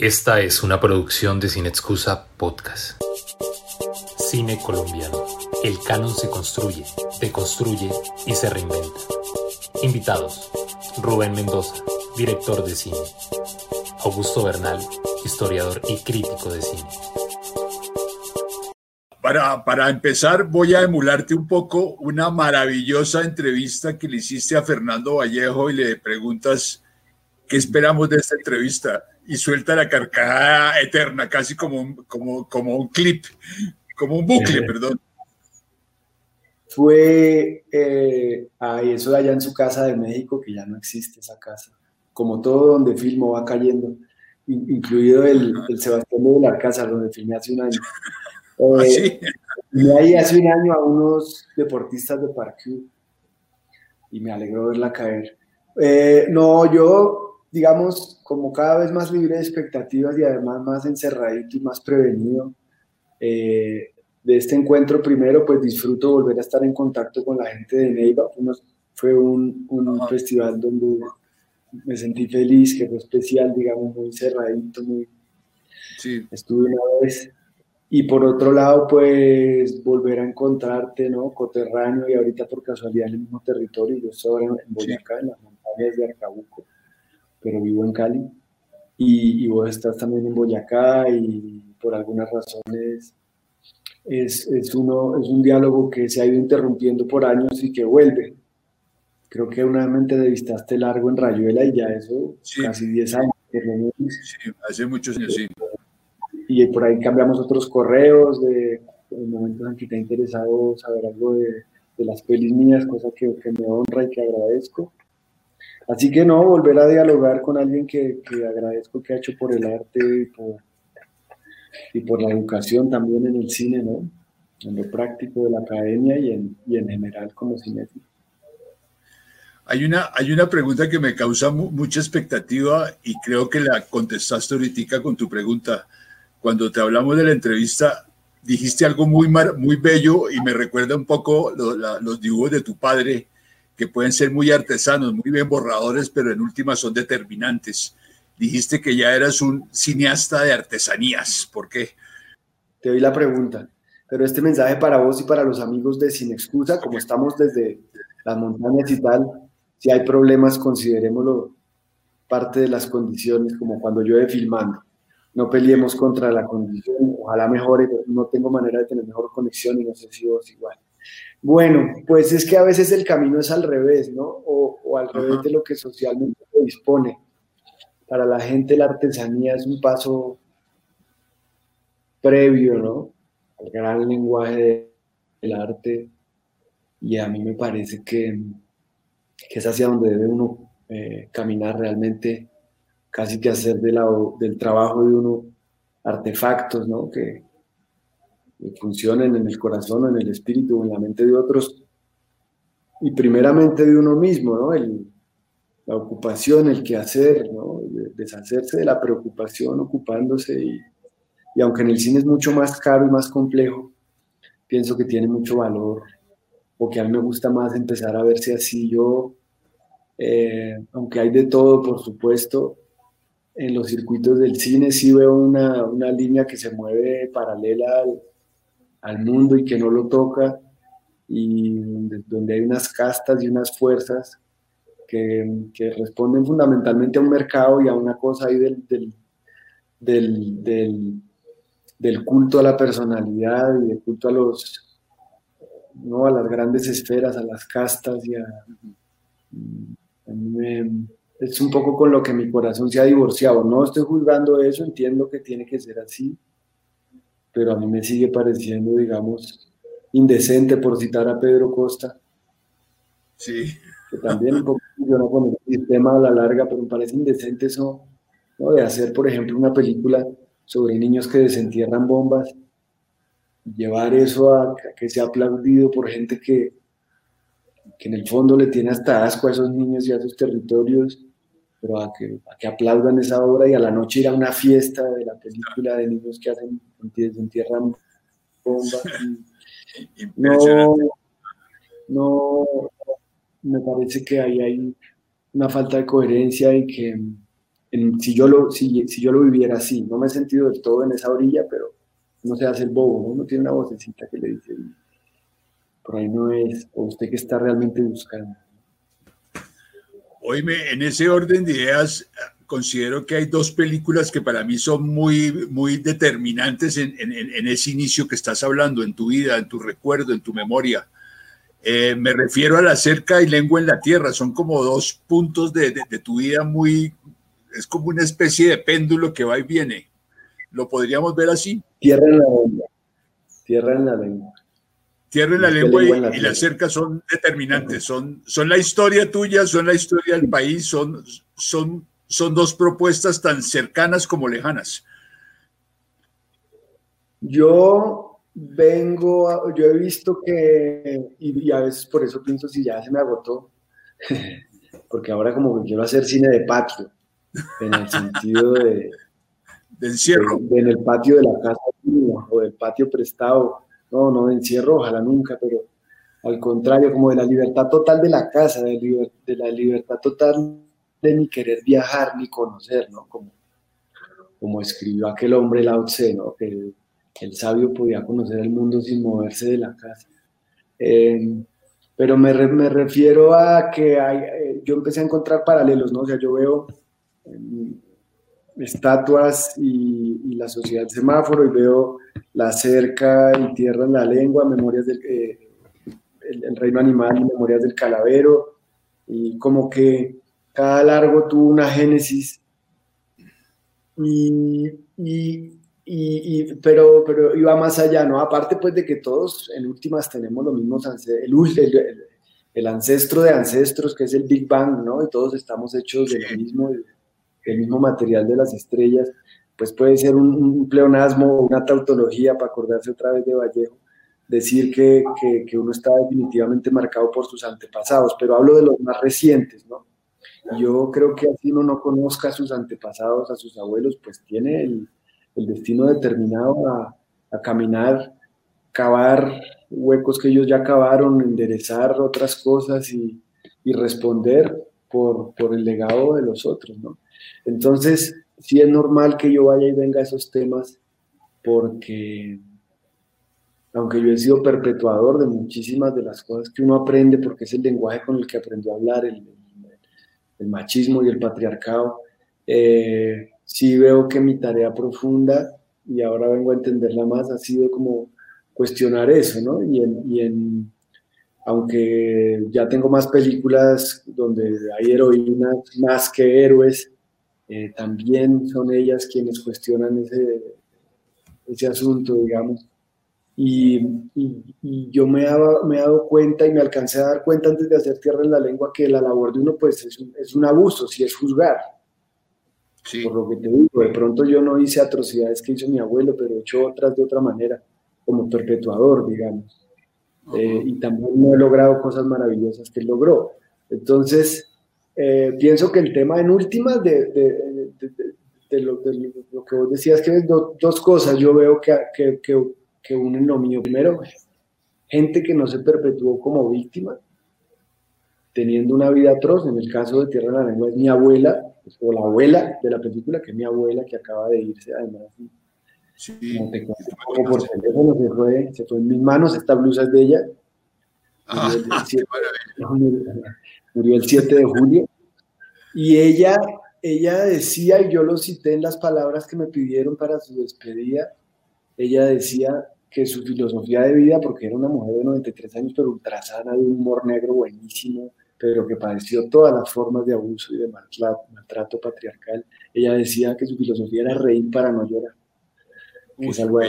Esta es una producción de Sin Excusa Podcast. Cine colombiano. El canon se construye, deconstruye y se reinventa. Invitados. Rubén Mendoza, director de cine. Augusto Bernal, historiador y crítico de cine. Para, para, empezar, voy a emularte un poco una maravillosa entrevista que le hiciste a Fernando Vallejo y le preguntas qué esperamos de esta entrevista y suelta la carcajada eterna, casi como un, como, como un clip, como un bucle, perdón. Fue eh, eso de allá en su casa de México, que ya no existe esa casa, como todo donde filmo va cayendo, incluido el, el Sebastián de la Casa, donde filmé hace un año. ¿Ah, eh, y ahí hace un año a unos deportistas de parkour y me alegró verla caer. Eh, no, yo digamos, como cada vez más libre de expectativas y además más encerradito y más prevenido eh, de este encuentro, primero, pues disfruto volver a estar en contacto con la gente de Neiva. fue un, un festival donde me sentí feliz, que fue especial, digamos, muy cerradito, muy... Sí. Estuve una vez. Y por otro lado, pues volver a encontrarte, ¿no? Coterráneo y ahorita por casualidad en el mismo territorio. Yo estoy ahora en Boyacá, en las montañas de Arcabuco pero vivo en Cali. Y, vos estás también en Boyacá y por algunas razones es, es, uno, es un diálogo que se ha ido interrumpiendo por años y que vuelve. Creo que una mente de vistaste largo en Rayuela y ya eso, casi 10 años. Sí, hace muchos años, sí. Y por ahí cambiamos otros correos de, en momentos en que te ha interesado saber algo de, de las pelis mías, cosa que, que me honra y que agradezco. Así que no, volver a dialogar con alguien que, agradezco que ha hecho por el arte y por, y por la educación también en el cine, ¿no? En lo práctico de la academia y en, y en general como cinéfilo. Hay una, hay una pregunta que me causa mucha expectativa y creo que la contestaste ahorita con tu pregunta. Cuando te hablamos de la entrevista, dijiste algo muy, muy bello y me recuerda un poco los dibujos de tu padre, que pueden ser muy artesanos, muy bien borradores, pero en última son determinantes. Dijiste que ya eras un cineasta de artesanías. ¿Por qué? Te doy la pregunta, pero este mensaje para vos y para los amigos de Sin Excusa, como estamos desde las montañas y tal, si hay problemas, considerémoslo parte de las condiciones, como cuando llueve filmando. No peleemos contra la condición, ojalá mejore, no tengo manera de tener mejor conexión y no sé si vos igual. Bueno, pues es que a veces el camino es al revés, ¿no? O, al revés de lo que socialmente se dispone. Para la gente la artesanía es un paso previo, ¿no? Al gran lenguaje del arte. Y a mí me parece que, es hacia donde debe uno eh, caminar realmente, casi que hacer de del trabajo de uno artefactos, ¿no? Que, funcionen en el corazón, en el espíritu, en la mente de otros y primeramente de uno mismo, ¿no? El, la ocupación, el quehacer, ¿no? deshacerse de la preocupación ocupándose y, y, aunque en el cine es mucho más caro y más complejo, pienso que tiene mucho valor o que a mí me gusta más empezar a verse así. Yo, eh, aunque hay de todo, por supuesto, en los circuitos del cine sí veo una, una línea que se mueve paralela al, al mundo y que no lo toca, y donde, hay unas castas y unas fuerzas que, que, responden fundamentalmente a un mercado y a una cosa ahí del, del, del, culto a la personalidad y del culto a los ¿no? a las grandes esferas, a las castas y a, es un poco con lo que mi corazón se ha divorciado. No estoy juzgando eso, entiendo que tiene que ser así, pero a mí me sigue pareciendo, digamos, indecente, por citar a Pedro Costa. Sí. Que también un poco funciona con el sistema a la larga, pero me parece indecente eso, ¿no? De hacer, por ejemplo, una película sobre niños que desentierran bombas, llevar eso a, que sea aplaudido por gente que, que en el fondo le tiene hasta asco a esos niños y a sus territorios pero a que, a que aplaudan esa obra y a la noche ir a una fiesta de la película de niños que hacen, entierran bombas. No, no, me parece que ahí hay una falta de coherencia y que, si, yo lo, si, si, yo lo viviera así. No me he sentido del todo en esa orilla, pero no se hace el bobo, uno tiene una vocecita que le dice, por ahí no es, o usted que está realmente buscando. Oíme, en ese orden de ideas, considero que hay dos películas que para mí son muy, muy determinantes en, ese inicio que estás hablando, en tu vida, en tu recuerdo, en tu memoria. Eh, me refiero a La cerca y Lengua en la Tierra, son como dos puntos de, de, tu vida muy, es como una especie de péndulo que va y viene. ¿Lo podríamos ver así? Tierra en la lengua. Tierra en la lengua. Tierra en la lengua, y, la, cerca son determinantes, son, son la historia tuya, son la historia del país, son, son, son dos propuestas tan cercanas como lejanas. Yo vengo, yo he visto que, y, a veces por eso pienso si ya se me agotó, porque ahora como que quiero hacer cine de patio, en el sentido de... De encierro. en el patio de la casa o del patio prestado no, no de encierro, ojalá nunca, pero al contrario, como de la libertad total de la casa, de, la libertad total de ni querer viajar ni conocer, ¿no? Como, como escribió aquel hombre Lao Tse, ¿no? Que el sabio podía conocer el mundo sin moverse de la casa. Eh, pero me, me, refiero a que eh, yo empecé a encontrar paralelos, ¿no? O sea, yo veo em, estatuas y, la sociedad semáforo y veo la cerca y tierra en la lengua, memorias del eh, el, reino animal y memorias del calavero, y como que cada largo tuvo una génesis, y, y, pero, pero iba más allá, ¿no? Aparte pues de que todos en últimas tenemos los mismos ancestros, el, el, ancestro de ancestros que es el Big Bang, ¿no? Y todos estamos hechos del mismo, del mismo material de las estrellas pues puede ser un, pleonasmo o una tautología para acordarse otra vez de Vallejo, decir que, que, uno está definitivamente marcado por sus antepasados, pero hablo de los más recientes, ¿no? Yo creo que así uno no conozca a sus antepasados, a sus abuelos, pues tiene el, el destino determinado a, a, caminar, cavar huecos que ellos ya cavaron, enderezar otras cosas y, y responder por, por el legado de los otros, ¿no? Entonces, sí es normal que yo vaya y venga a esos temas porque aunque yo he sido perpetuador de muchísimas de las cosas que uno aprende, porque es el lenguaje con el que aprendió a hablar, el, machismo y el patriarcado, eh, sí veo que mi tarea profunda, y ahora vengo a entenderla más, ha sido como cuestionar eso, ¿no? Y y en aunque ya tengo más películas donde hay heroínas más que héroes, eh, también son ellas quienes cuestionan ese, ese asunto, digamos. Y, yo me he, dado, me he, dado, cuenta y me alcancé a dar cuenta antes de hacer tierra en la lengua que la labor de uno pues es un, es un abuso, si es juzgar. Sí. Por lo que te digo, de pronto yo no hice atrocidades que hizo mi abuelo, pero he hecho otras de otra manera, como perpetuador, digamos. Eh, y también no he logrado cosas maravillosas que él logró. Entonces, eh, pienso que el tema en últimas de, de, de, lo, lo, que vos decías, que es dos cosas yo veo que, que, que, unen lo mío. Primero, gente que no se perpetuó como víctima, teniendo una vida atroz. En el caso de Tierra de la Lengua es mi abuela, o la abuela de la película, que es mi abuela que acaba de irse, además. Sí, como te como por teléfono, se fue, se fue en mis manos, esta blusa es de ella. Ah, murió el 7 de julio, y ella, ella decía, y yo lo cité en las palabras que me pidieron para su despedida, ella decía que su filosofía de vida, porque era una mujer de 93 años, pero ultrasana, de un humor negro buenísimo, pero que padeció todas las formas de abuso y de maltrato, patriarcal, ella decía que su filosofía era reír para no llorar. Que es algo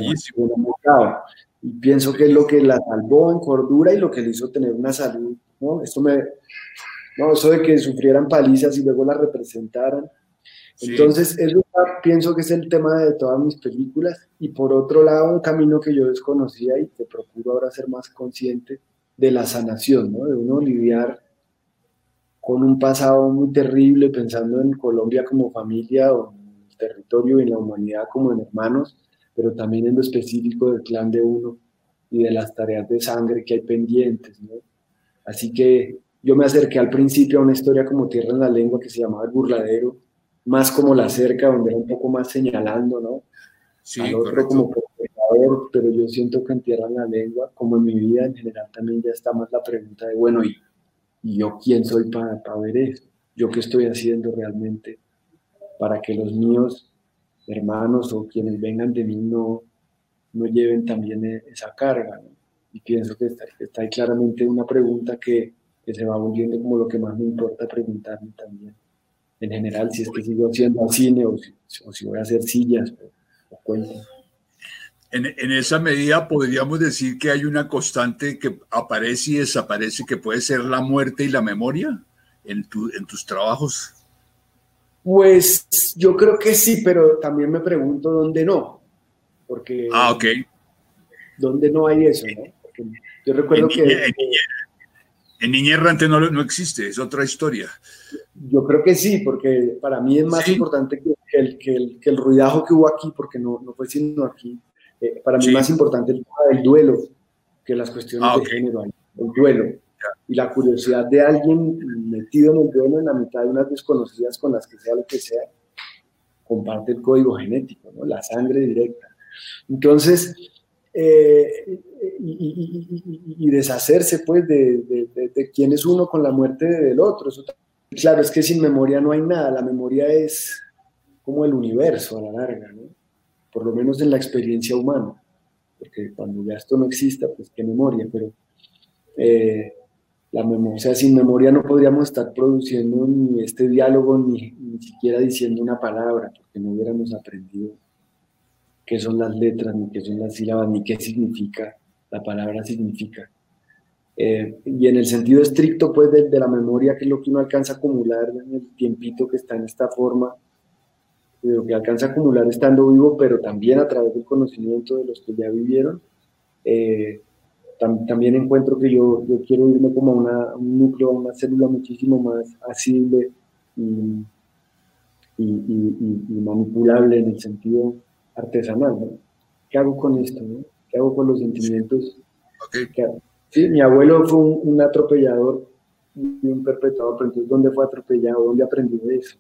y pienso que es lo que la salvó en cordura y lo que le hizo tener una salud. ¿no? Esto me, no, eso de que sufrieran palizas y luego las representaran. Entonces, eso pienso que es el tema de todas mis películas. Y por otro lado, un camino que yo desconocía y que procuro ahora ser más consciente de la sanación, ¿no? De uno lidiar con un pasado muy terrible, pensando en Colombia como familia o en el territorio y en la humanidad como en hermanos, pero también en lo específico del clan de uno y de las tareas de sangre que hay pendientes, ¿no? Así que yo me acerqué al principio a una historia como Tierra en la Lengua que se llamaba El Burladero más como la cerca, donde era un poco más señalando, ¿no? Sí, Al otro como pero yo siento que entierran la lengua, como en mi vida en general también ya está más la pregunta de, bueno, ¿y, yo quién soy para, para ver eso? ¿Yo qué estoy haciendo realmente para que los míos hermanos o quienes vengan de mí no, no lleven también e, esa carga? Y pienso que está, está ahí claramente una pregunta que, que se va volviendo como lo que más me importa preguntarme también. En general, si es que sigo haciendo cine o si, o si voy a hacer sillas o, o en, en, esa medida podríamos decir que hay una constante que aparece y desaparece, que puede ser la muerte y la memoria en, tu, en tus trabajos. Pues yo creo que sí, pero también me pregunto dónde no. Porque. Ah, ok. ¿Dónde no hay eso? ¿no? yo recuerdo que. en Niña Errante no, no existe, es otra historia. Yo creo que sí, porque para mí es más importante que el, que, el, que el ruidajo que hubo aquí, porque no, no fue sino aquí eh, para mí más importante el tema del duelo que las cuestiones ah, de género, el duelo. Y la curiosidad de alguien metido en el duelo en la mitad de unas desconocidas con las que sea lo que sea, comparte el código genético, ¿no? la sangre directa. Entonces, eh, y, deshacerse pues de, de, quién es uno con la muerte del otro. claro, es que sin memoria no hay nada, la memoria es como el universo a la larga, por lo menos en la experiencia humana, porque cuando ya esto no exista, pues qué memoria, pero eh, la memoria, sin memoria no podríamos estar produciendo ni este diálogo, ni, ni siquiera diciendo una palabra, porque no hubiéramos aprendido qué son las letras, ni qué son las sílabas, ni qué significa, la palabra significa. Eh, y en el sentido estricto, pues, de, de, la memoria, que es lo que uno alcanza a acumular en el tiempito que está en esta forma, de lo que alcanza a acumular estando vivo, pero también a través del conocimiento de los que ya vivieron. Eh, también encuentro que yo, yo quiero irme como a una, un núcleo, a una célula muchísimo más asible y, y, manipulable en el sentido artesanal. ¿Qué hago con esto? ¿Qué hago con los sentimientos? Sí, mi abuelo fue un, un atropellador y un perpetuador, pero entonces ¿dónde fue atropellado? ¿Dónde aprendió de eso?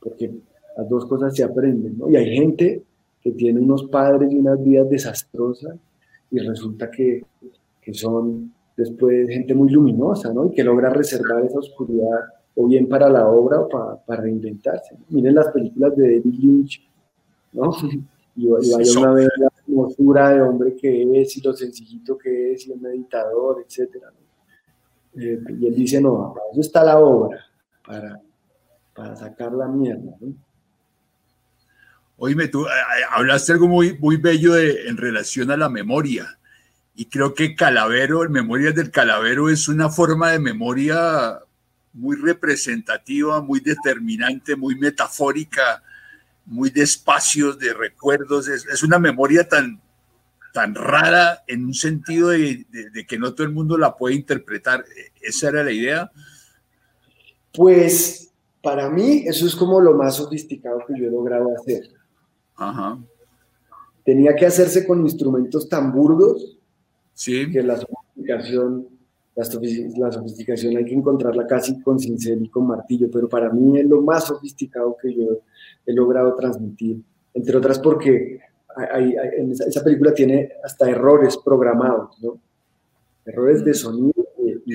Porque las dos cosas se aprenden, ¿no? Y hay gente que tiene unos padres y unas vidas desastrosas y resulta que, que son después gente muy luminosa, ¿no? Y que logra reservar esa oscuridad o bien para la obra o para, para reinventarse. Miren las películas de David Lynch, ¿no? Y, vaya una vez la hermosura de hombre que es y lo sencillito que es y el meditador, etc. Eh, y él dice, no, para eso está la obra, para, para sacar la mierda, ¿no? Oíme, tú eh, eh, hablaste algo muy, muy bello de, en relación a la memoria. Y creo que Calavero, el Memorias del Calavero, es una forma de memoria muy representativa, muy determinante, muy metafórica, muy de espacios, de recuerdos. Es, una memoria tan, tan rara en un sentido de, de, que no todo el mundo la puede interpretar. ¿Esa era la idea? Pues para mí eso es como lo más sofisticado que yo he logrado hacer. Tenía que hacerse con instrumentos tan burdos sí. que la sofisticación, la, sofisticación hay que encontrarla casi con cincel y con martillo, pero para mí es lo más sofisticado que yo he logrado transmitir, entre otras porque en esa, película tiene hasta errores programados, ¿no? Errores de sonido y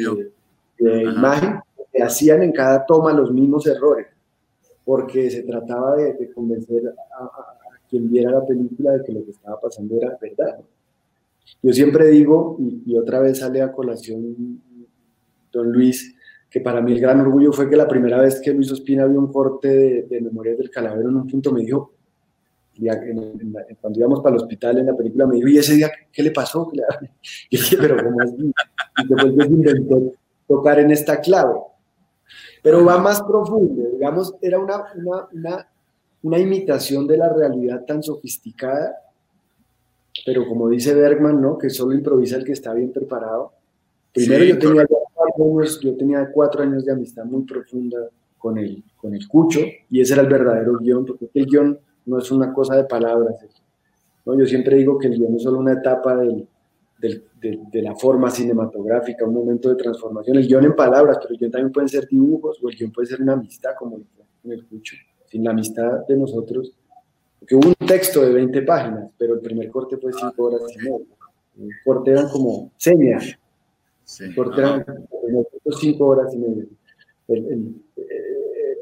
de, imagen que hacían en cada toma los mismos errores, porque se trataba de, convencer a, quien viera la película de que lo que estaba pasando era verdad. Yo siempre digo, y, otra vez sale a colación don Luis, que para mí el gran orgullo fue que la primera vez que Luis Ospina vio un corte de, de Memorias del Calavero en un punto me dijo, cuando íbamos para el hospital en la película, me dijo, ¿y ese día qué le pasó? Y dije, pero ¿cómo es? Y después inventó tocar en esta clave. Pero va más profundo, digamos, era una, una, una una imitación de la realidad tan sofisticada, pero como dice Bergman, ¿no? que solo improvisa el que está bien preparado. Primero yo, tenía cuatro años, yo tenía cuatro años de amistad muy profunda con el, con el Cucho, y ese era el verdadero guion, porque el guion no es una cosa de palabras. ¿no? Yo siempre digo que el guion es solo una etapa del, del, de, la forma cinematográfica, un momento de transformación. El guion en palabras, pero el guion también pueden ser dibujos, o el guion puede ser una amistad, como en el Cucho. sin la amistad de nosotros, porque hubo un texto de 20 páginas, pero el primer corte fue 5 horas y media. El corte eran como señas. El corte eran 5 horas y media. el,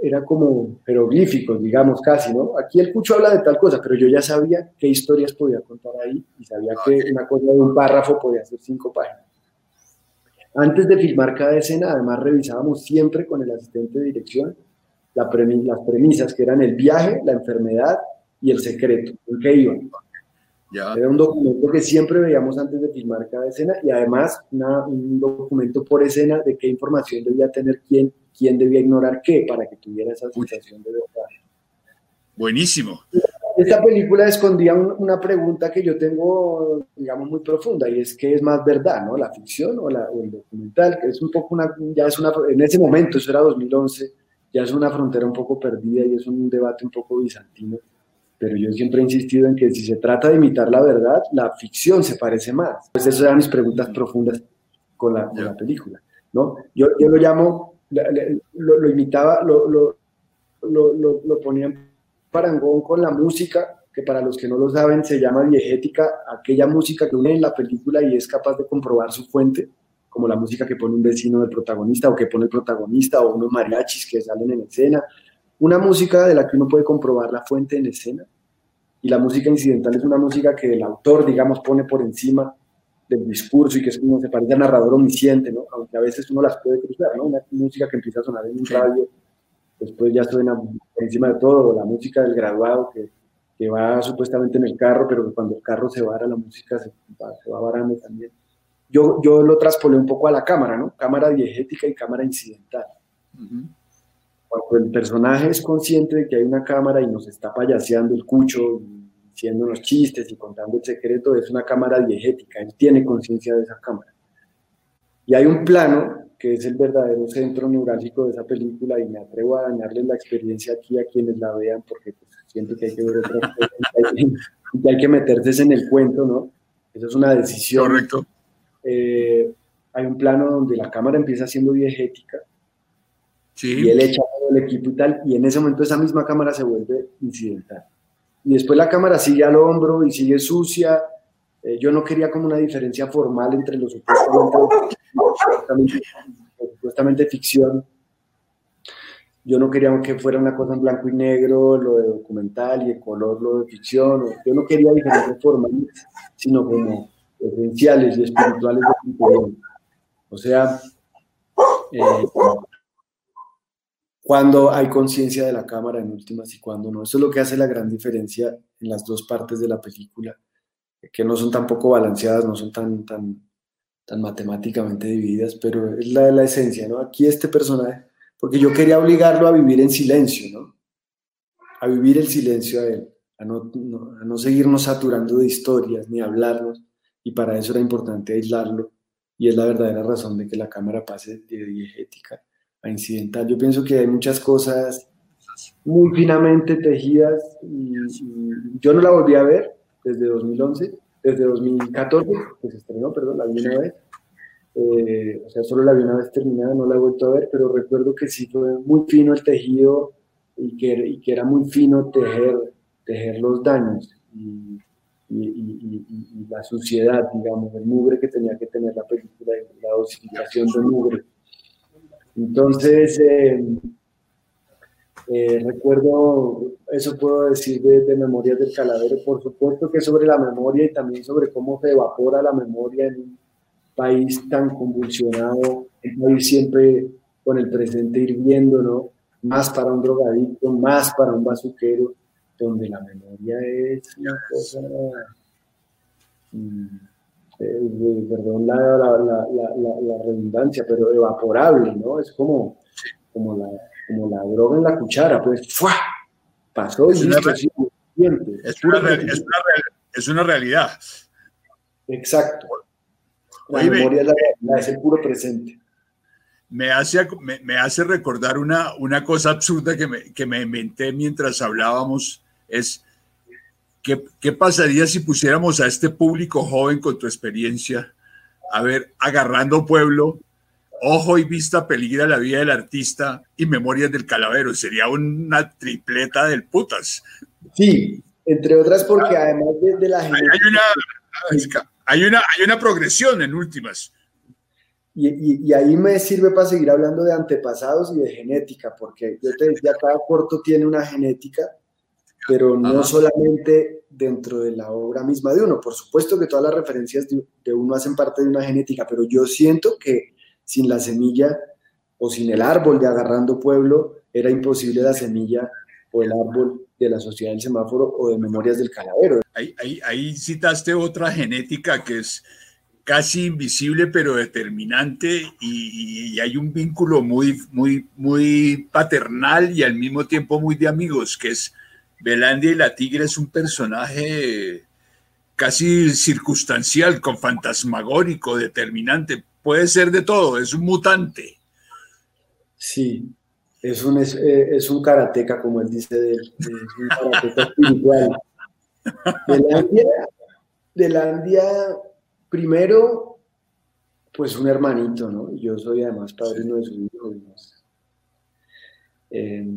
era como jeroglíficos, digamos, casi, ¿no? Aquí el Cucho habla de tal cosa, pero yo ya sabía qué historias podía contar ahí y sabía que una cosa de un párrafo podía ser cinco páginas. Antes de filmar cada escena, además revisábamos siempre con el asistente de dirección las premisas, que eran el viaje, la enfermedad y el secreto, en qué iban. Era un documento que siempre veíamos antes de filmar cada escena y además un documento por escena de qué información debía tener quién quién debía ignorar qué para que tuviera esa sensación de verdad. Buenísimo. Esta película escondía una pregunta que yo tengo, digamos, muy profunda, y es qué es más verdad, ¿no? La ficción o, la, el documental, que es un poco una, ya es una, en ese momento, eso era 2011, ya es una frontera un poco perdida y es un debate un poco bizantino, pero yo siempre he insistido en que si se trata de imitar la verdad, la ficción se parece más. Pues esas eran mis preguntas profundas con la, con la película, ¿no? Yo, yo lo llamo lo, imitaba, lo, lo, lo, lo ponía en parangón con la música, que para los que no lo saben se llama diegética, aquella música que une en la película y es capaz de comprobar su fuente, como la música que pone un vecino del protagonista o que pone el protagonista o unos mariachis que salen en escena. Una música de la que uno puede comprobar la fuente en escena. Y la música incidental es una música que el autor, digamos, pone por encima del discurso y que es como se parece a narrador omnisciente, ¿no? Aunque a veces uno las puede cruzar, ¿no? Una música que empieza a sonar en un radio, después ya suena encima de todo, la música del graduado que, que va supuestamente en el carro, pero cuando el carro se vara, la música se va, se va varando también. Yo, yo lo traspolé un poco a la cámara, ¿no? Cámara diegética y cámara incidental. Cuando el personaje es consciente de que hay una cámara y nos está payaseando el cucho, haciendo unos chistes y contando el secreto, es una cámara diegética, él tiene conciencia de esa cámara. Y hay un plano que es el verdadero centro neurálgico de esa película y me atrevo a dañarles la experiencia aquí a quienes la vean porque pues, siento que hay que ver otras cosas y que hay que meterse en el cuento, ¿no? Esa es una decisión. Correcto. Eh, hay un plano donde la cámara empieza siendo diegética y él echa el equipo y tal, y en ese momento esa misma cámara se vuelve incidental y después la cámara sigue al hombro y sigue sucia. Eh, yo no quería como una diferencia formal entre los supuestamente, supuestamente, ficción. Yo no quería que fuera una cosa en blanco y negro, lo de documental y el color, lo de ficción. Yo no quería diferencias formales, sino como esenciales y espirituales O sea, eh, cuando hay conciencia de la cámara en últimas y cuando no. Eso es lo que hace la gran diferencia en las dos partes de la película, que no son tampoco balanceadas, no son tan, tan, tan matemáticamente divididas, pero es la la esencia, ¿no? Aquí este personaje, porque yo quería obligarlo a vivir en silencio, ¿no? A vivir el silencio a él, a no, a no seguirnos saturando de historias ni hablarnos, y para eso era importante aislarlo, y es la verdadera razón de que la cámara pase de diegética incidental. Yo pienso que hay muchas cosas muy finamente tejidas y, yo no la volví a ver desde 2011, desde 2014, que se estrenó, perdón, la vi una vez. Eh, o sea, solo la vi una vez terminada, no la he vuelto a ver, pero recuerdo que sí fue muy fino el tejido y que, y que era muy fino tejer, tejer los daños y, y, la suciedad, digamos, el mugre que tenía que tener la película, la dosificación de mugre. Entonces, eh, eh, recuerdo, eso puedo decir de, Memorias del Calavero, por supuesto que sobre la memoria y también sobre cómo se evapora la memoria en un país tan convulsionado, un país siempre con el presente hirviendo, ¿no? Más para un drogadicto, más para un bazuquero, donde la memoria es una cosa... Mm, eh, perdón la, la, la, redundancia, pero evaporable, ¿no? Es como, como, la, como la droga en la cuchara, pues ¡fua! pasó y es una, es, es, una realidad. Exacto. La memoria es, la realidad, es el puro presente. Me hace, me, me, hace recordar una, una cosa absurda que me, que me inventé mientras hablábamos, es ¿Qué, pasaría si pusiéramos a este público joven con tu experiencia, a ver, agarrando pueblo Ojo y vista peligra la vida del artista y Memorias del Calavero. Sería una tripleta del putas. Sí, entre otras porque además de, la hay, una, hay, una, hay una progresión en últimas. Y, y, ahí me sirve para seguir hablando de antepasados y de genética, porque yo te decía, cada corto tiene una genética, pero no solamente dentro de la obra misma de uno. Por supuesto que todas las referencias de, de, uno hacen parte de una genética, pero yo siento que sin la semilla o sin el árbol de Agarrando Pueblo, era imposible la semilla o el árbol de la Sociedad del Semáforo o de Memorias del Calavero. Ahí, ahí, ahí citaste otra genética que es casi invisible pero determinante y, y, hay un vínculo muy, muy, muy paternal y al mismo tiempo muy de amigos, que es Belandia y la Tigre es un personaje casi circunstancial, con fantasmagórico, determinante, puede ser de todo, es un mutante. Sí, es un, es, eh, es un karateca, como él dice de es un karateca espiritual. De la Andia, primero, pues un hermanito, ¿no? Yo soy además padrino de su hijo. Eh,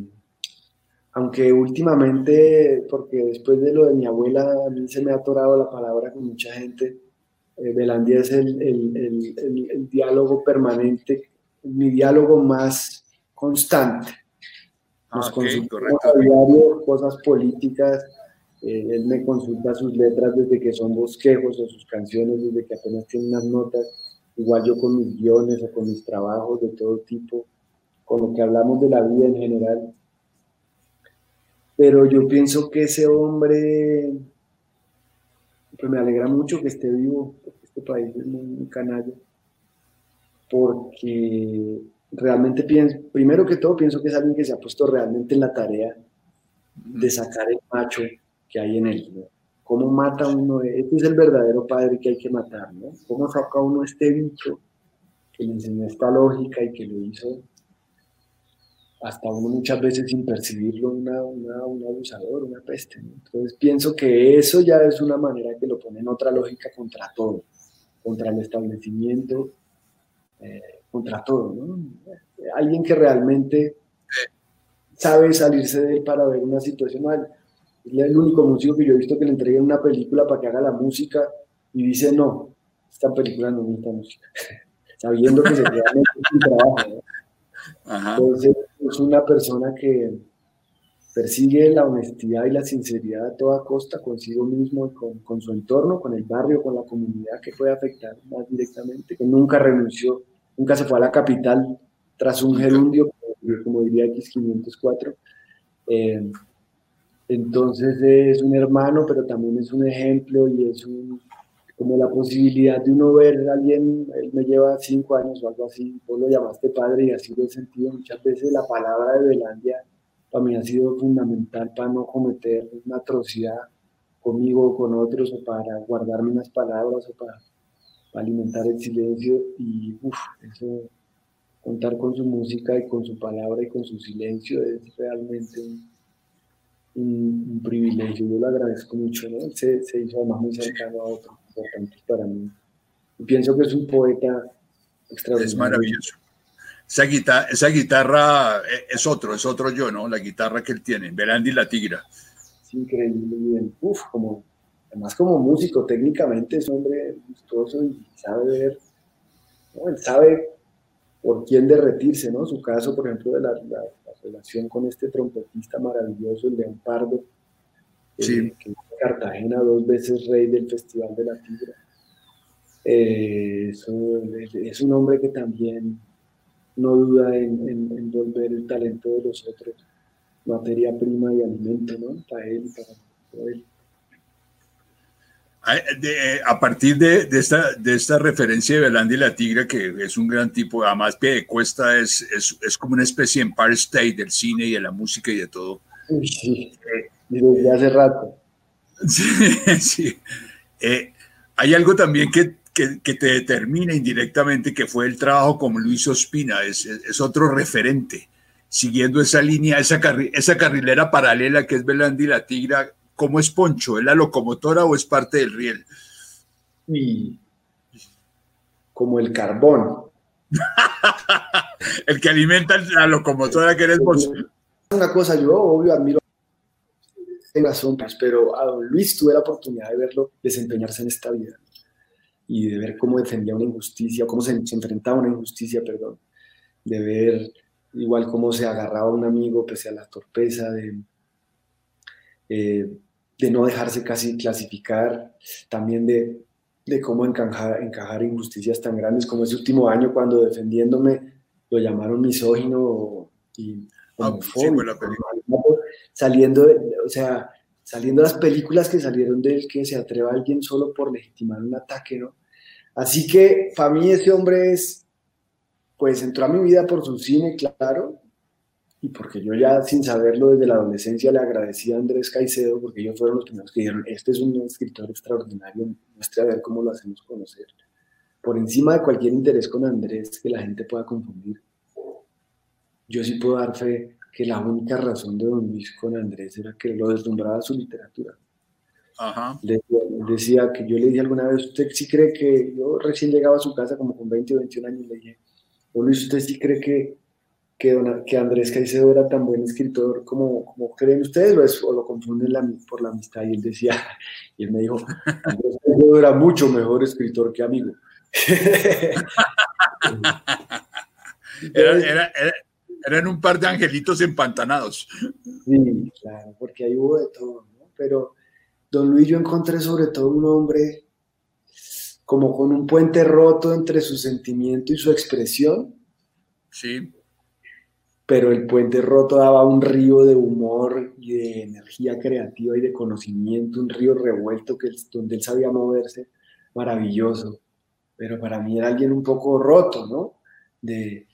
aunque últimamente, porque después de lo de mi abuela, a mí se me ha atorado la palabra con mucha gente, eh, Belandia es el, el, el, diálogo permanente, mi diálogo más constante. Nos ah, a diario cosas políticas, eh, él me consulta sus letras desde que son bosquejos o sus canciones, desde que apenas tiene unas notas, igual yo con mis guiones o con mis trabajos de todo tipo, con lo que hablamos de la vida en general. Pero yo pienso que ese hombre pues me alegra mucho que esté vivo, porque este país es muy, canalla, porque realmente pienso, primero que todo pienso que es alguien que se ha puesto realmente en la tarea de sacar el macho que hay en él, ¿no? ¿Cómo mata uno? Este es el verdadero padre que hay que matar, ¿no? ¿Cómo saca uno este bicho que le enseñó esta lógica y que lo hizo hasta uno muchas veces sin percibirlo una, un abusador, una peste. Entonces pienso que eso ya es una manera que lo pone en otra lógica contra todo, contra el establecimiento, eh, contra todo. ¿no? Alguien que realmente sabe salirse de él para ver una situación mal. Es el único músico que yo he visto que le entreguen una película para que haga la música y dice, no, esta película no necesita música, sabiendo que se queda un trabajo. Entonces, es una persona que persigue la honestidad y la sinceridad a toda costa consigo mismo, con, con su entorno, con el barrio, con la comunidad que puede afectar más directamente, que nunca renunció, nunca se fue a la capital tras un gerundio, como diría X504. Eh, entonces es un hermano, pero también es un ejemplo y es un, como la posibilidad de uno ver a alguien, él me lleva cinco años o algo así, vos lo llamaste padre y así lo he sentido muchas veces, la palabra de Belandia para mí ha sido fundamental para no cometer una atrocidad conmigo o con otros o para guardarme unas palabras o para, alimentar el silencio y uff, eso, contar con su música y con su palabra y con su silencio es realmente un, privilegio, yo lo agradezco mucho, ¿no? Se, se hizo además muy cercano a otro para mí. Y pienso que es un poeta extraordinario. Es maravilloso. Esa guitarra, esa guitarra eh, es otro, es otro yo, ¿no? La guitarra que él tiene, Berandi la Tigra. Es increíble, bien. Uf, como, además como músico, técnicamente es un hombre gustoso y sabe ver, él sabe por quién derretirse, ¿no? Su caso, por ejemplo, de la, la, relación con este trompetista maravilloso, el León Pardo, sí. que Cartagena, dos veces rey del Festival de la Tigra. Eh, es un hombre que también no duda en, en, volver el talento de los otros materia prima y alimento, ¿no? Para él para, él. Eh, a partir de, de, esta, de esta referencia de Belandi y la Tigra, que es un gran tipo, además pie de cuesta es, es, es, como una especie de Empire State del cine y de la música y de todo. Sí, desde hace rato. Sí, sí. Eh, hay algo también que, que, que, te determina indirectamente que fue el trabajo con Luis Ospina, es, es otro referente, siguiendo esa línea, esa, esa carrilera paralela que es Belandi la Tigra. ¿Cómo es Poncho? ¿Es la locomotora o es parte del riel? Y como el carbón. el que alimenta la locomotora que eres vos. Una cosa, yo obvio admiro en las sombras, pero a don Luis tuve la oportunidad de verlo desempeñarse en esta vida y de ver cómo defendía una injusticia, cómo se, enfrentaba a una injusticia, perdón, de ver igual cómo se agarraba a un amigo pese a la torpeza, de, eh, de no dejarse casi clasificar, también de, de cómo encajar, encajar injusticias tan grandes como ese último año cuando defendiéndome lo llamaron misógino y ah, saliendo, de, o sea, saliendo las películas que salieron del que se atreva alguien solo por legitimar un ataque, ¿no? Así que para mí ese hombre es, pues entró a mi vida por su cine, claro, y porque yo ya sin saberlo desde la adolescencia le agradecí a Andrés Caicedo, porque ellos fueron los primeros que dijeron, este es un escritor extraordinario, muestre a ver cómo lo hacemos conocer. Por encima de cualquier interés con Andrés que la gente pueda confundir, yo sí puedo dar fe que la única razón de Don Luis con Andrés era que lo deslumbraba su literatura. Ajá. decía que yo le dije alguna vez, ¿usted sí cree que yo recién llegaba a su casa como con 20 o 21 años? Le dije, Don Luis, ¿usted sí cree que, que, que Andrés Caicedo era tan buen escritor como, como creen ustedes o, lo confunden la, por la amistad? Y él decía, y él me dijo, Andrés Caicedo era mucho mejor escritor que amigo. era, era, eran un par de angelitos empantanados. Sí, claro, porque ahí hubo de todo, ¿no? Pero don Luis yo encontré sobre todo un hombre como con un puente roto entre su sentimiento y su expresión. Sí. Pero el puente roto daba un río de humor y de energía creativa y de conocimiento, un río revuelto que, donde él sabía moverse, maravilloso. Pero para mí era alguien un poco roto, ¿no? De,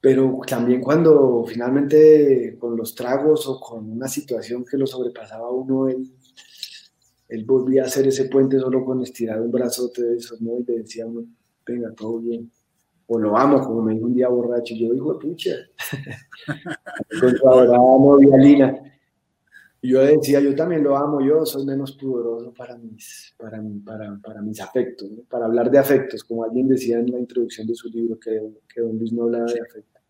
pero también cuando finalmente con los tragos o con una situación que lo sobrepasaba uno, él, él volvía a hacer ese puente solo con estirar un brazote de esos, ¿no? Y le decía uno, venga, todo bien. O lo amo, como me dijo un día borracho. Yo, digo, pucha, con su novia Lina. Yo decía, yo también lo amo, yo soy menos pudoroso para mis, para, para, para mis afectos, para hablar de afectos, como alguien decía en la introducción de su libro, que, que Don Luis no hablaba de afectos.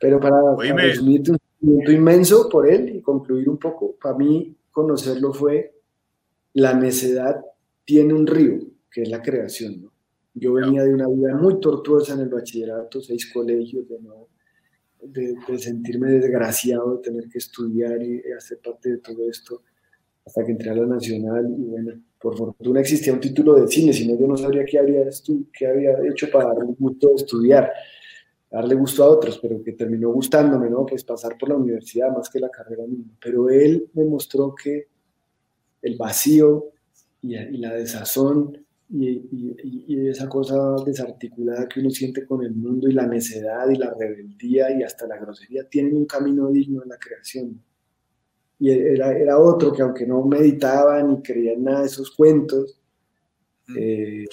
Pero para, para resumirte un sentimiento inmenso por él y concluir un poco, para mí conocerlo fue la necedad tiene un río, que es la creación. ¿no? Yo venía de una vida muy tortuosa en el bachillerato, seis colegios, de no de, sentirme desgraciado de tener que estudiar y hacer parte de todo esto hasta que entré a la Nacional y bueno, por fortuna existía un título de cine, si no yo no sabría qué habría, qué había hecho para darle gusto de estudiar, darle gusto a otros, pero que terminó gustándome, ¿no? Pues pasar por la universidad más que la carrera misma. Pero él me mostró que el vacío y, y la desazón y, esa cosa desarticulada que uno siente con el mundo y la necedad y la rebeldía y hasta la grosería tienen un camino digno en la creación. Y era, era otro que aunque no meditaba ni creía en nada de esos cuentos, mm, eh,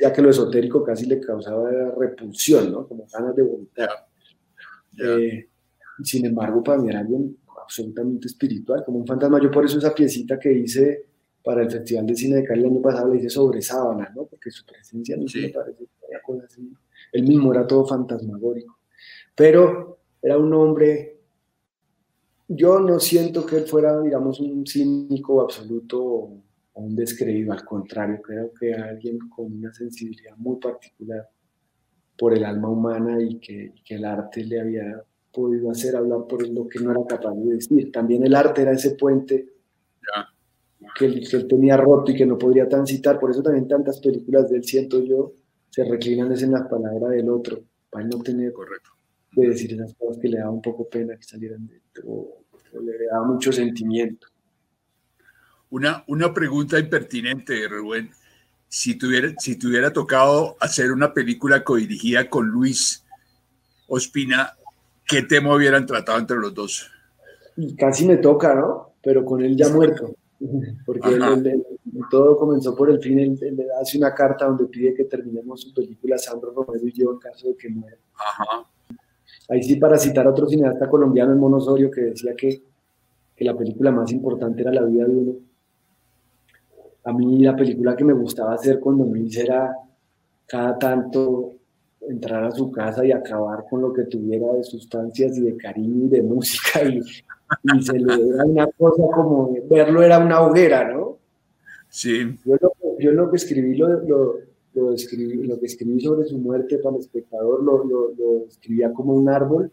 ya que lo esotérico casi le causaba repulsión, ¿no? como ganas de vomitar. Eh, sin embargo, para mí era alguien absolutamente espiritual, como un fantasma. Yo por eso esa piecita que hice para el Festival de Cine de Cali el año pasado le hice sobre sábana, ¿no? Porque su presencia no me parece una cosa así. Él mismo era todo fantasmagórico. Pero era un hombre. Yo no siento que él fuera, digamos, un cínico absoluto o un descreído, al contrario, creo que alguien con una sensibilidad muy particular por el alma humana y que, que el arte le había podido hacer hablar por lo que no era capaz de decir. También el arte era ese puente que él, tenía roto y que no podría transitar. Por eso también tantas películas del siento yo se reclinan en las palabras del otro, para no tener Correcto. de decir esas cosas que le daba un poco pena que salieran de o, le daba mucho sentimiento. Una, una pregunta impertinente, Rubén. Si tuviera, si tuviera tocado hacer una película codirigida con Luis Ospina, ¿qué tema hubieran tratado entre los dos? Y casi me toca, ¿no? Pero con él ya muerto. Porque todo comenzó por el fin, él, le hace una carta donde pide que terminemos su película Sandro Romero y yo en caso de que muera. Ahí sí, para citar a otro cineasta colombiano, el Monosorio, que decía que, que la película más importante era la vida de uno. A mí la película que me gustaba hacer cuando me era cada tanto entrar a su casa y acabar con lo que tuviera de sustancias y de cariño y de música y, y se le era una cosa como verlo era una hoguera, ¿no? Sí. Yo lo, yo lo que escribí lo, lo, lo, escribí, lo que escribí sobre su muerte para el espectador lo, lo, lo escribía como un árbol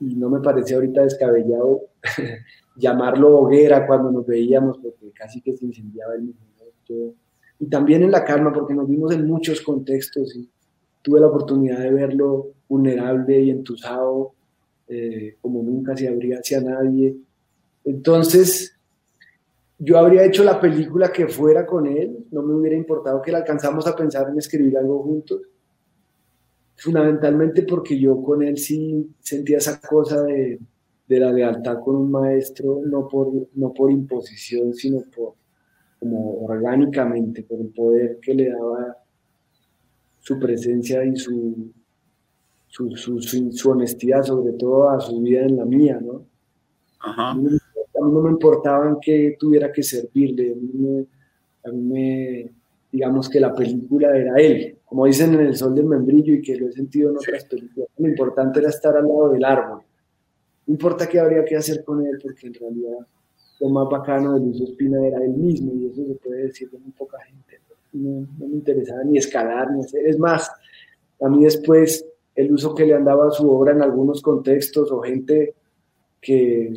y no me parecía ahorita descabellado llamarlo hoguera cuando nos veíamos porque casi que se incendiaba el mismo. y también en la calma porque nos vimos en muchos contextos y tuve la oportunidad de verlo vulnerable y entusado eh, como nunca se abría hacia nadie. Entonces, yo habría hecho la película que fuera con él, no me hubiera importado que la alcanzamos a pensar en escribir algo juntos, fundamentalmente porque yo con él sí sentía esa cosa de, de la lealtad con un maestro, no por, no por imposición, sino por como orgánicamente, por el poder que le daba su presencia y su, su, su, su, honestidad, sobre todo a su vida en la mía, ¿no? Ajá. A, mí, a mí no me importaba en qué tuviera que servirle, a mí, me, a mí me, digamos que la película era él, como dicen en El Sol del Membrillo y que lo he sentido en otras películas, lo importante era estar al lado del árbol, no importa qué habría que hacer con él, porque en realidad lo más bacano de Luis Espina era él mismo, y eso se puede decir de muy poca gente. No, no, me interesaba ni escalar, ni hacer. Es más, a mí después el uso que le andaba a su obra en algunos contextos o gente que,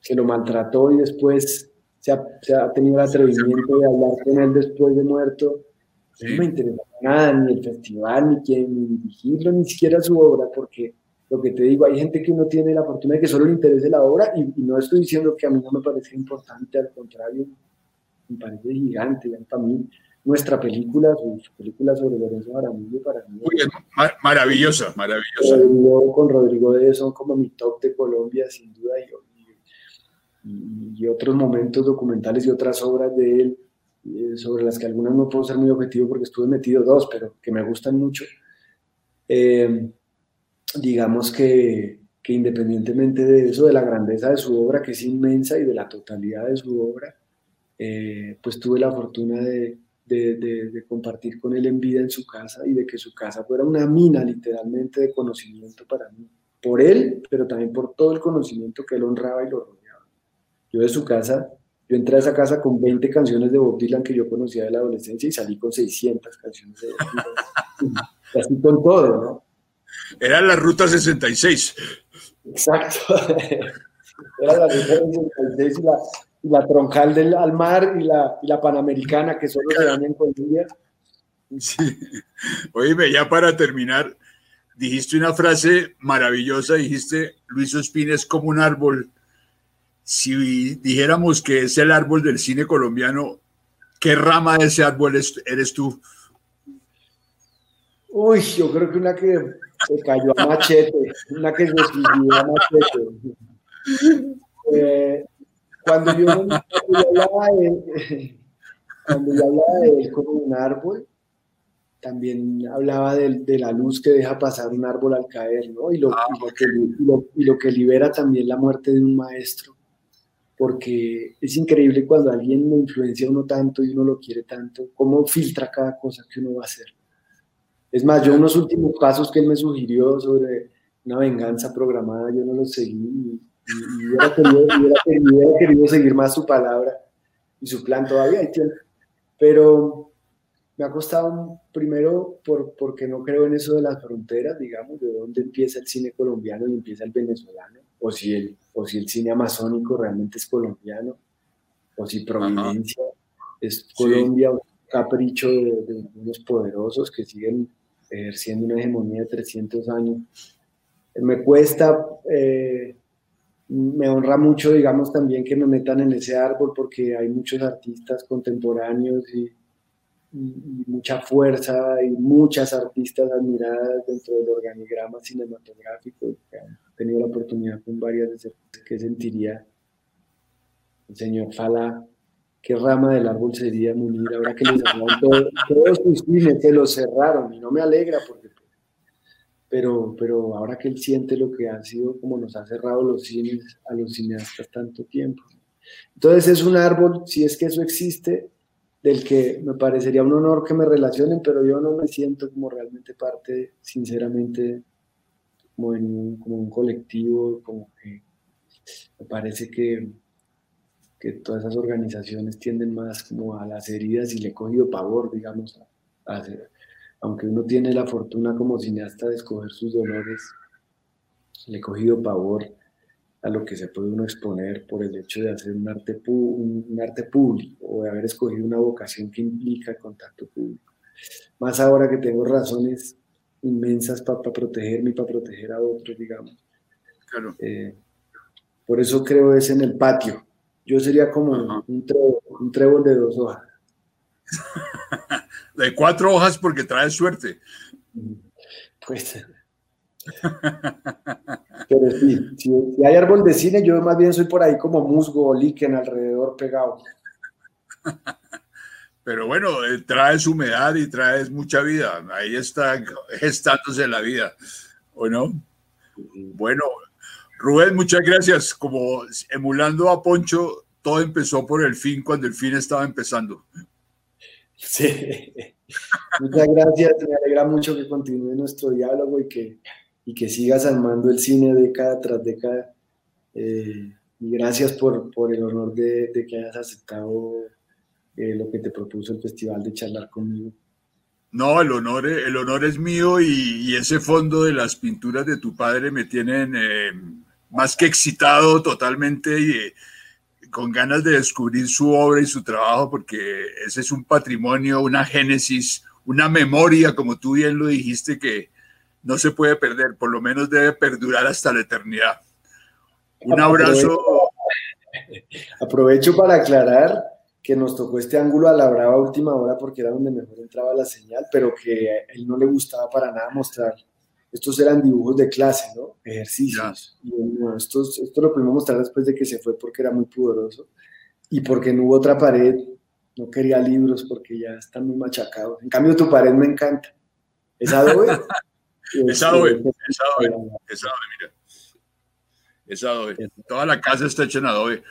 que lo maltrató y después se ha, se ha, tenido el atrevimiento de hablar con él después de muerto. Sí. No me interesaba nada, ni el festival, ni quién, ni dirigirlo, ni siquiera su obra, porque lo que te digo, hay gente que no tiene la fortuna de que solo le interese la obra y, y, no estoy diciendo que a mí no me parezca importante, al contrario, me parece gigante. Para mí, nuestra película, su, su película sobre Lorenzo Jaramillo, para mí. Muy bien, mar maravillosa, maravillosa. Con Rodrigo de son como mi top de Colombia, sin duda, y, y, y, otros momentos documentales y otras obras de él, eh, sobre las que algunas no puedo ser muy objetivo porque estuve metido dos, pero que me gustan mucho. Eh, digamos que, que, independientemente de eso, de la grandeza de su obra, que es inmensa, y de la totalidad de su obra, eh, pues tuve la fortuna de, de, de, de, compartir con él en vida en su casa y de que su casa fuera una mina literalmente de conocimiento para mí, por él, pero también por todo el conocimiento que él honraba y lo rodeaba. Yo de su casa, yo entré a esa casa con 20 canciones de Bob Dylan que yo conocía de la adolescencia y salí con 600 canciones de Bob Dylan. Así con todo, ¿no? Era la ruta 66. Exacto. Era la ruta 66 y la, y la troncal del al mar y la, y la panamericana que solo se dan en Colombia. Sí. Oíme, ya para terminar, dijiste una frase maravillosa, dijiste, Luis Ospina es como un árbol. Si dijéramos que es el árbol del cine colombiano, ¿qué rama de ese árbol eres tú? Uy, yo creo que una que se cayó a machete, una que se suicidó a machete. Eh, cuando yo, hablaba de, cuando yo hablaba de él como un árbol, también hablaba de, de, la luz que deja pasar un árbol al caer, ¿no? Y lo, ah, y, lo que, y, lo, y lo, que, libera también la muerte de un maestro, porque es increíble cuando alguien lo influencia a uno tanto y uno lo quiere tanto, cómo filtra cada cosa que uno va a hacer. Es más, yo unos últimos pasos que él me sugirió sobre una venganza programada, yo no los seguí y, y, hubiera, querido, hubiera, querido, hubiera, querido, seguir más su palabra y su plan todavía hay tiempo. Pero me ha costado primero por, porque no creo en eso de las fronteras, digamos, de dónde empieza el cine colombiano y empieza el venezolano, o si el, o si el cine amazónico realmente es colombiano, o si Providencia Ajá. es Colombia, sí. o capricho de, de unos poderosos que siguen ejerciendo una hegemonía de 300 años. Me cuesta, eh, me honra mucho, digamos, también que me metan en ese árbol porque hay muchos artistas contemporáneos y, y, y mucha fuerza y muchas artistas admiradas dentro del organigrama cinematográfico han tenido la oportunidad con varias de ser, que sentiría el señor Fala qué rama del árbol sería Munir ahora que les cerraron todo, sus cines, se los cerraron y no me alegra porque pero, pero ahora que él siente lo que ha sido como nos ha cerrado los cines a los cineastas tanto tiempo. Entonces es un árbol, si es que eso existe, del que me parecería un honor que me relacionen, pero yo no me siento como realmente parte, sinceramente, como en un, como un colectivo, como que me parece que, que todas esas organizaciones tienden más como a las heridas y le he cogido pavor, digamos, a hacer, aunque uno tiene la fortuna como cineasta de escoger sus dolores, le he cogido pavor a lo que se puede uno exponer por el hecho de hacer un arte, un arte público o de haber escogido una vocación que implica contacto público. Más ahora que tengo razones inmensas para protegerme y para proteger a otros, digamos. Claro. Eh, por eso creo es en el patio. Yo sería como un trébol, un trébol de dos hojas. de cuatro hojas porque trae suerte. Pues pero sí, si, hay árbol de cine, yo más bien soy por ahí como musgo o líquen alrededor pegado. Pero bueno, eh, traes humedad y traes mucha vida. Ahí está gestándose la vida, ¿o no? Bueno, Rubén, muchas gracias. Como emulando a Poncho, todo empezó por el fin cuando el fin estaba empezando. Sí, muchas gracias. Me alegra mucho que continúe nuestro diálogo y que y que sigas armando el cine década tras década. Eh, y gracias por, por el honor de, de, que hayas aceptado eh, lo que te propuso el festival de charlar conmigo. No, el honor, el honor es mío y, y ese fondo de las pinturas de tu padre me tienen eh, más que excitado totalmente y con ganas de descubrir su obra y su trabajo porque ese es un patrimonio, una génesis, una memoria, como tú bien lo dijiste, que, no se puede perder, por lo menos debe perdurar hasta la eternidad. Un abrazo. Aprovecho para aclarar que nos tocó este ángulo a la brava última hora porque era donde mejor entraba la señal, pero que a él no le gustaba para nada mostrar. Estos eran dibujos de clase, ¿no? Ejercicios. Y bueno, estos, esto lo pudimos mostrar después de que se fue porque era muy poderoso y porque no hubo otra pared. No quería libros porque ya están muy machacados. En cambio, tu pared me encanta. ¿Es Adobe? Es Adobe, es Adobe, es Adobe, mira. Es Adobe. Toda la casa está hecha en Adobe.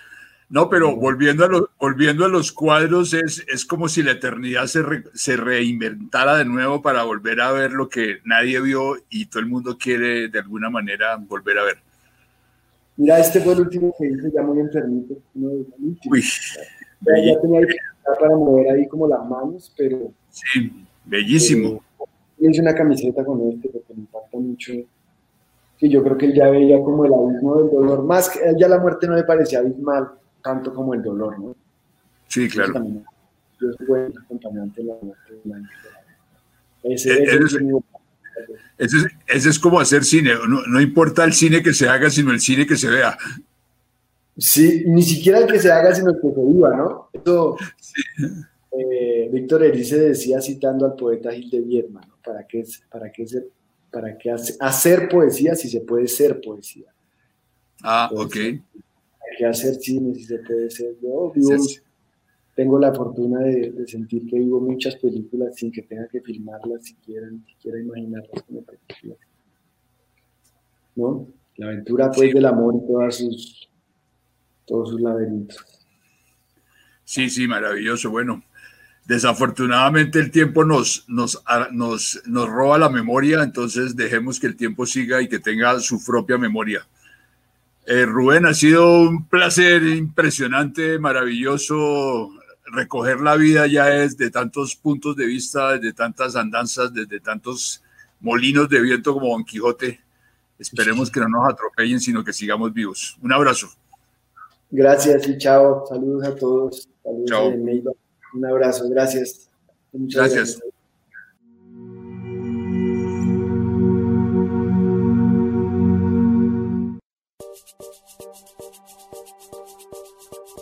No, pero volviendo a, lo, volviendo a los cuadros, es, es como si la eternidad se, re, se reinventara de nuevo para volver a ver lo que nadie vio y todo el mundo quiere de alguna manera volver a ver. Mira, este fue el último que hice ya muy enfermito. No, Uy, ya, ya tenía para mover ahí como las manos, pero... Sí, bellísimo. Pero, hice una camiseta con este porque me impacta mucho. Que yo creo que él ya veía como el abismo del dolor, más que ya la muerte no le parecía abismal tanto como el dolor, ¿no? Sí, claro. yo soy buen acompañante de la muerte Ese, ese, ese, es, ese, es, como hacer cine, no, no, importa el cine que se haga, sino el cine que se vea. Sí, ni siquiera el que se haga, sino el que se viva, ¿no? Eso, sí. eh, Víctor Erice decía citando al poeta Gil de Viedma, ¿no? ¿Para qué, para qué, ser, para qué hacer poesía si se puede ser poesía? Ah, ok. ¿Para qué hacer cine si se puede ser? Yo vivo, sí, sí. tengo la fortuna de, de, sentir que vivo muchas películas sin que tenga que filmarlas siquiera, ni siquiera imaginarlas como películas. ¿No? La aventura pues sí. del amor y todas sus, todos sus laberintos. Sí, sí, maravilloso. Bueno, desafortunadamente el tiempo nos, nos, nos, nos roba la memoria, entonces dejemos que el tiempo siga y que tenga su propia memoria. Eh, Rubén, ha sido un placer impresionante, maravilloso recoger la vida ya desde tantos puntos de vista, desde tantas andanzas, desde tantos molinos de viento como Don Quijote. Esperemos que no nos atropellen, sino que sigamos vivos. Un abrazo. Gracias y chao. Saludos a todos. Saludos chao. Un abrazo, gracias. Muchas gracias. gracias.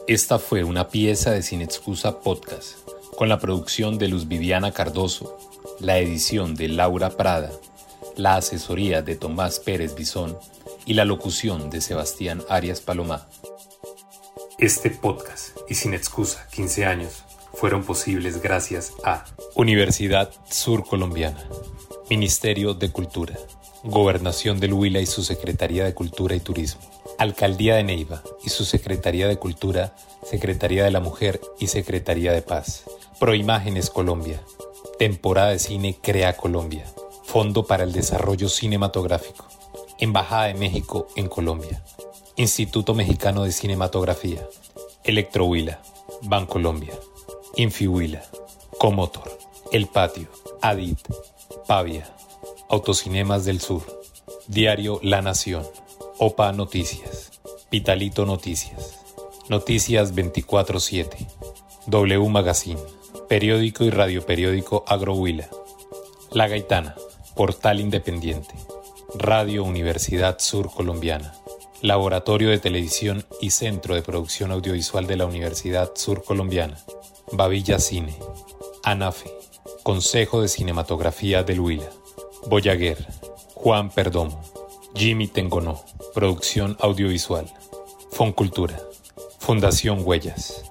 Esta fue una pieza de Sin Excusa Podcast, con la producción de Luz Viviana Cardoso, la edición de Laura Prada, la asesoría de Tomás Pérez Bisón y la locución de Sebastián Arias Palomá. Este podcast y Sin Excusa 15 años fueron posibles gracias a Universidad Sur Colombiana, Ministerio de Cultura, Gobernación del Huila y su Secretaría de Cultura y Turismo, Alcaldía de Neiva y su Secretaría de Cultura, Secretaría de la Mujer y Secretaría de Paz, Proimágenes Colombia. Temporada de cine Crea Colombia. Fondo para el Desarrollo Cinematográfico. Embajada de México en Colombia. Instituto Mexicano de Cinematografía. Electrohuila. Bancolombia. Infihuila. Comotor. El Patio. Adit. Pavia. Autocinemas del Sur. Diario La Nación. OPA Noticias. Pitalito Noticias. Noticias 24-7. W Magazine. Periódico y radioperiódico Agrohuila. La Gaitana. Portal Independiente. Radio Universidad Sur Colombiana. Laboratorio de Televisión y Centro de Producción Audiovisual de la Universidad Sur Colombiana. Babilla Cine. ANAFE. Consejo de Cinematografía del Huila. Boyaguer. Juan Perdomo. Jimmy Tengonó. Producción audiovisual. Foncultura. Fundación Huellas.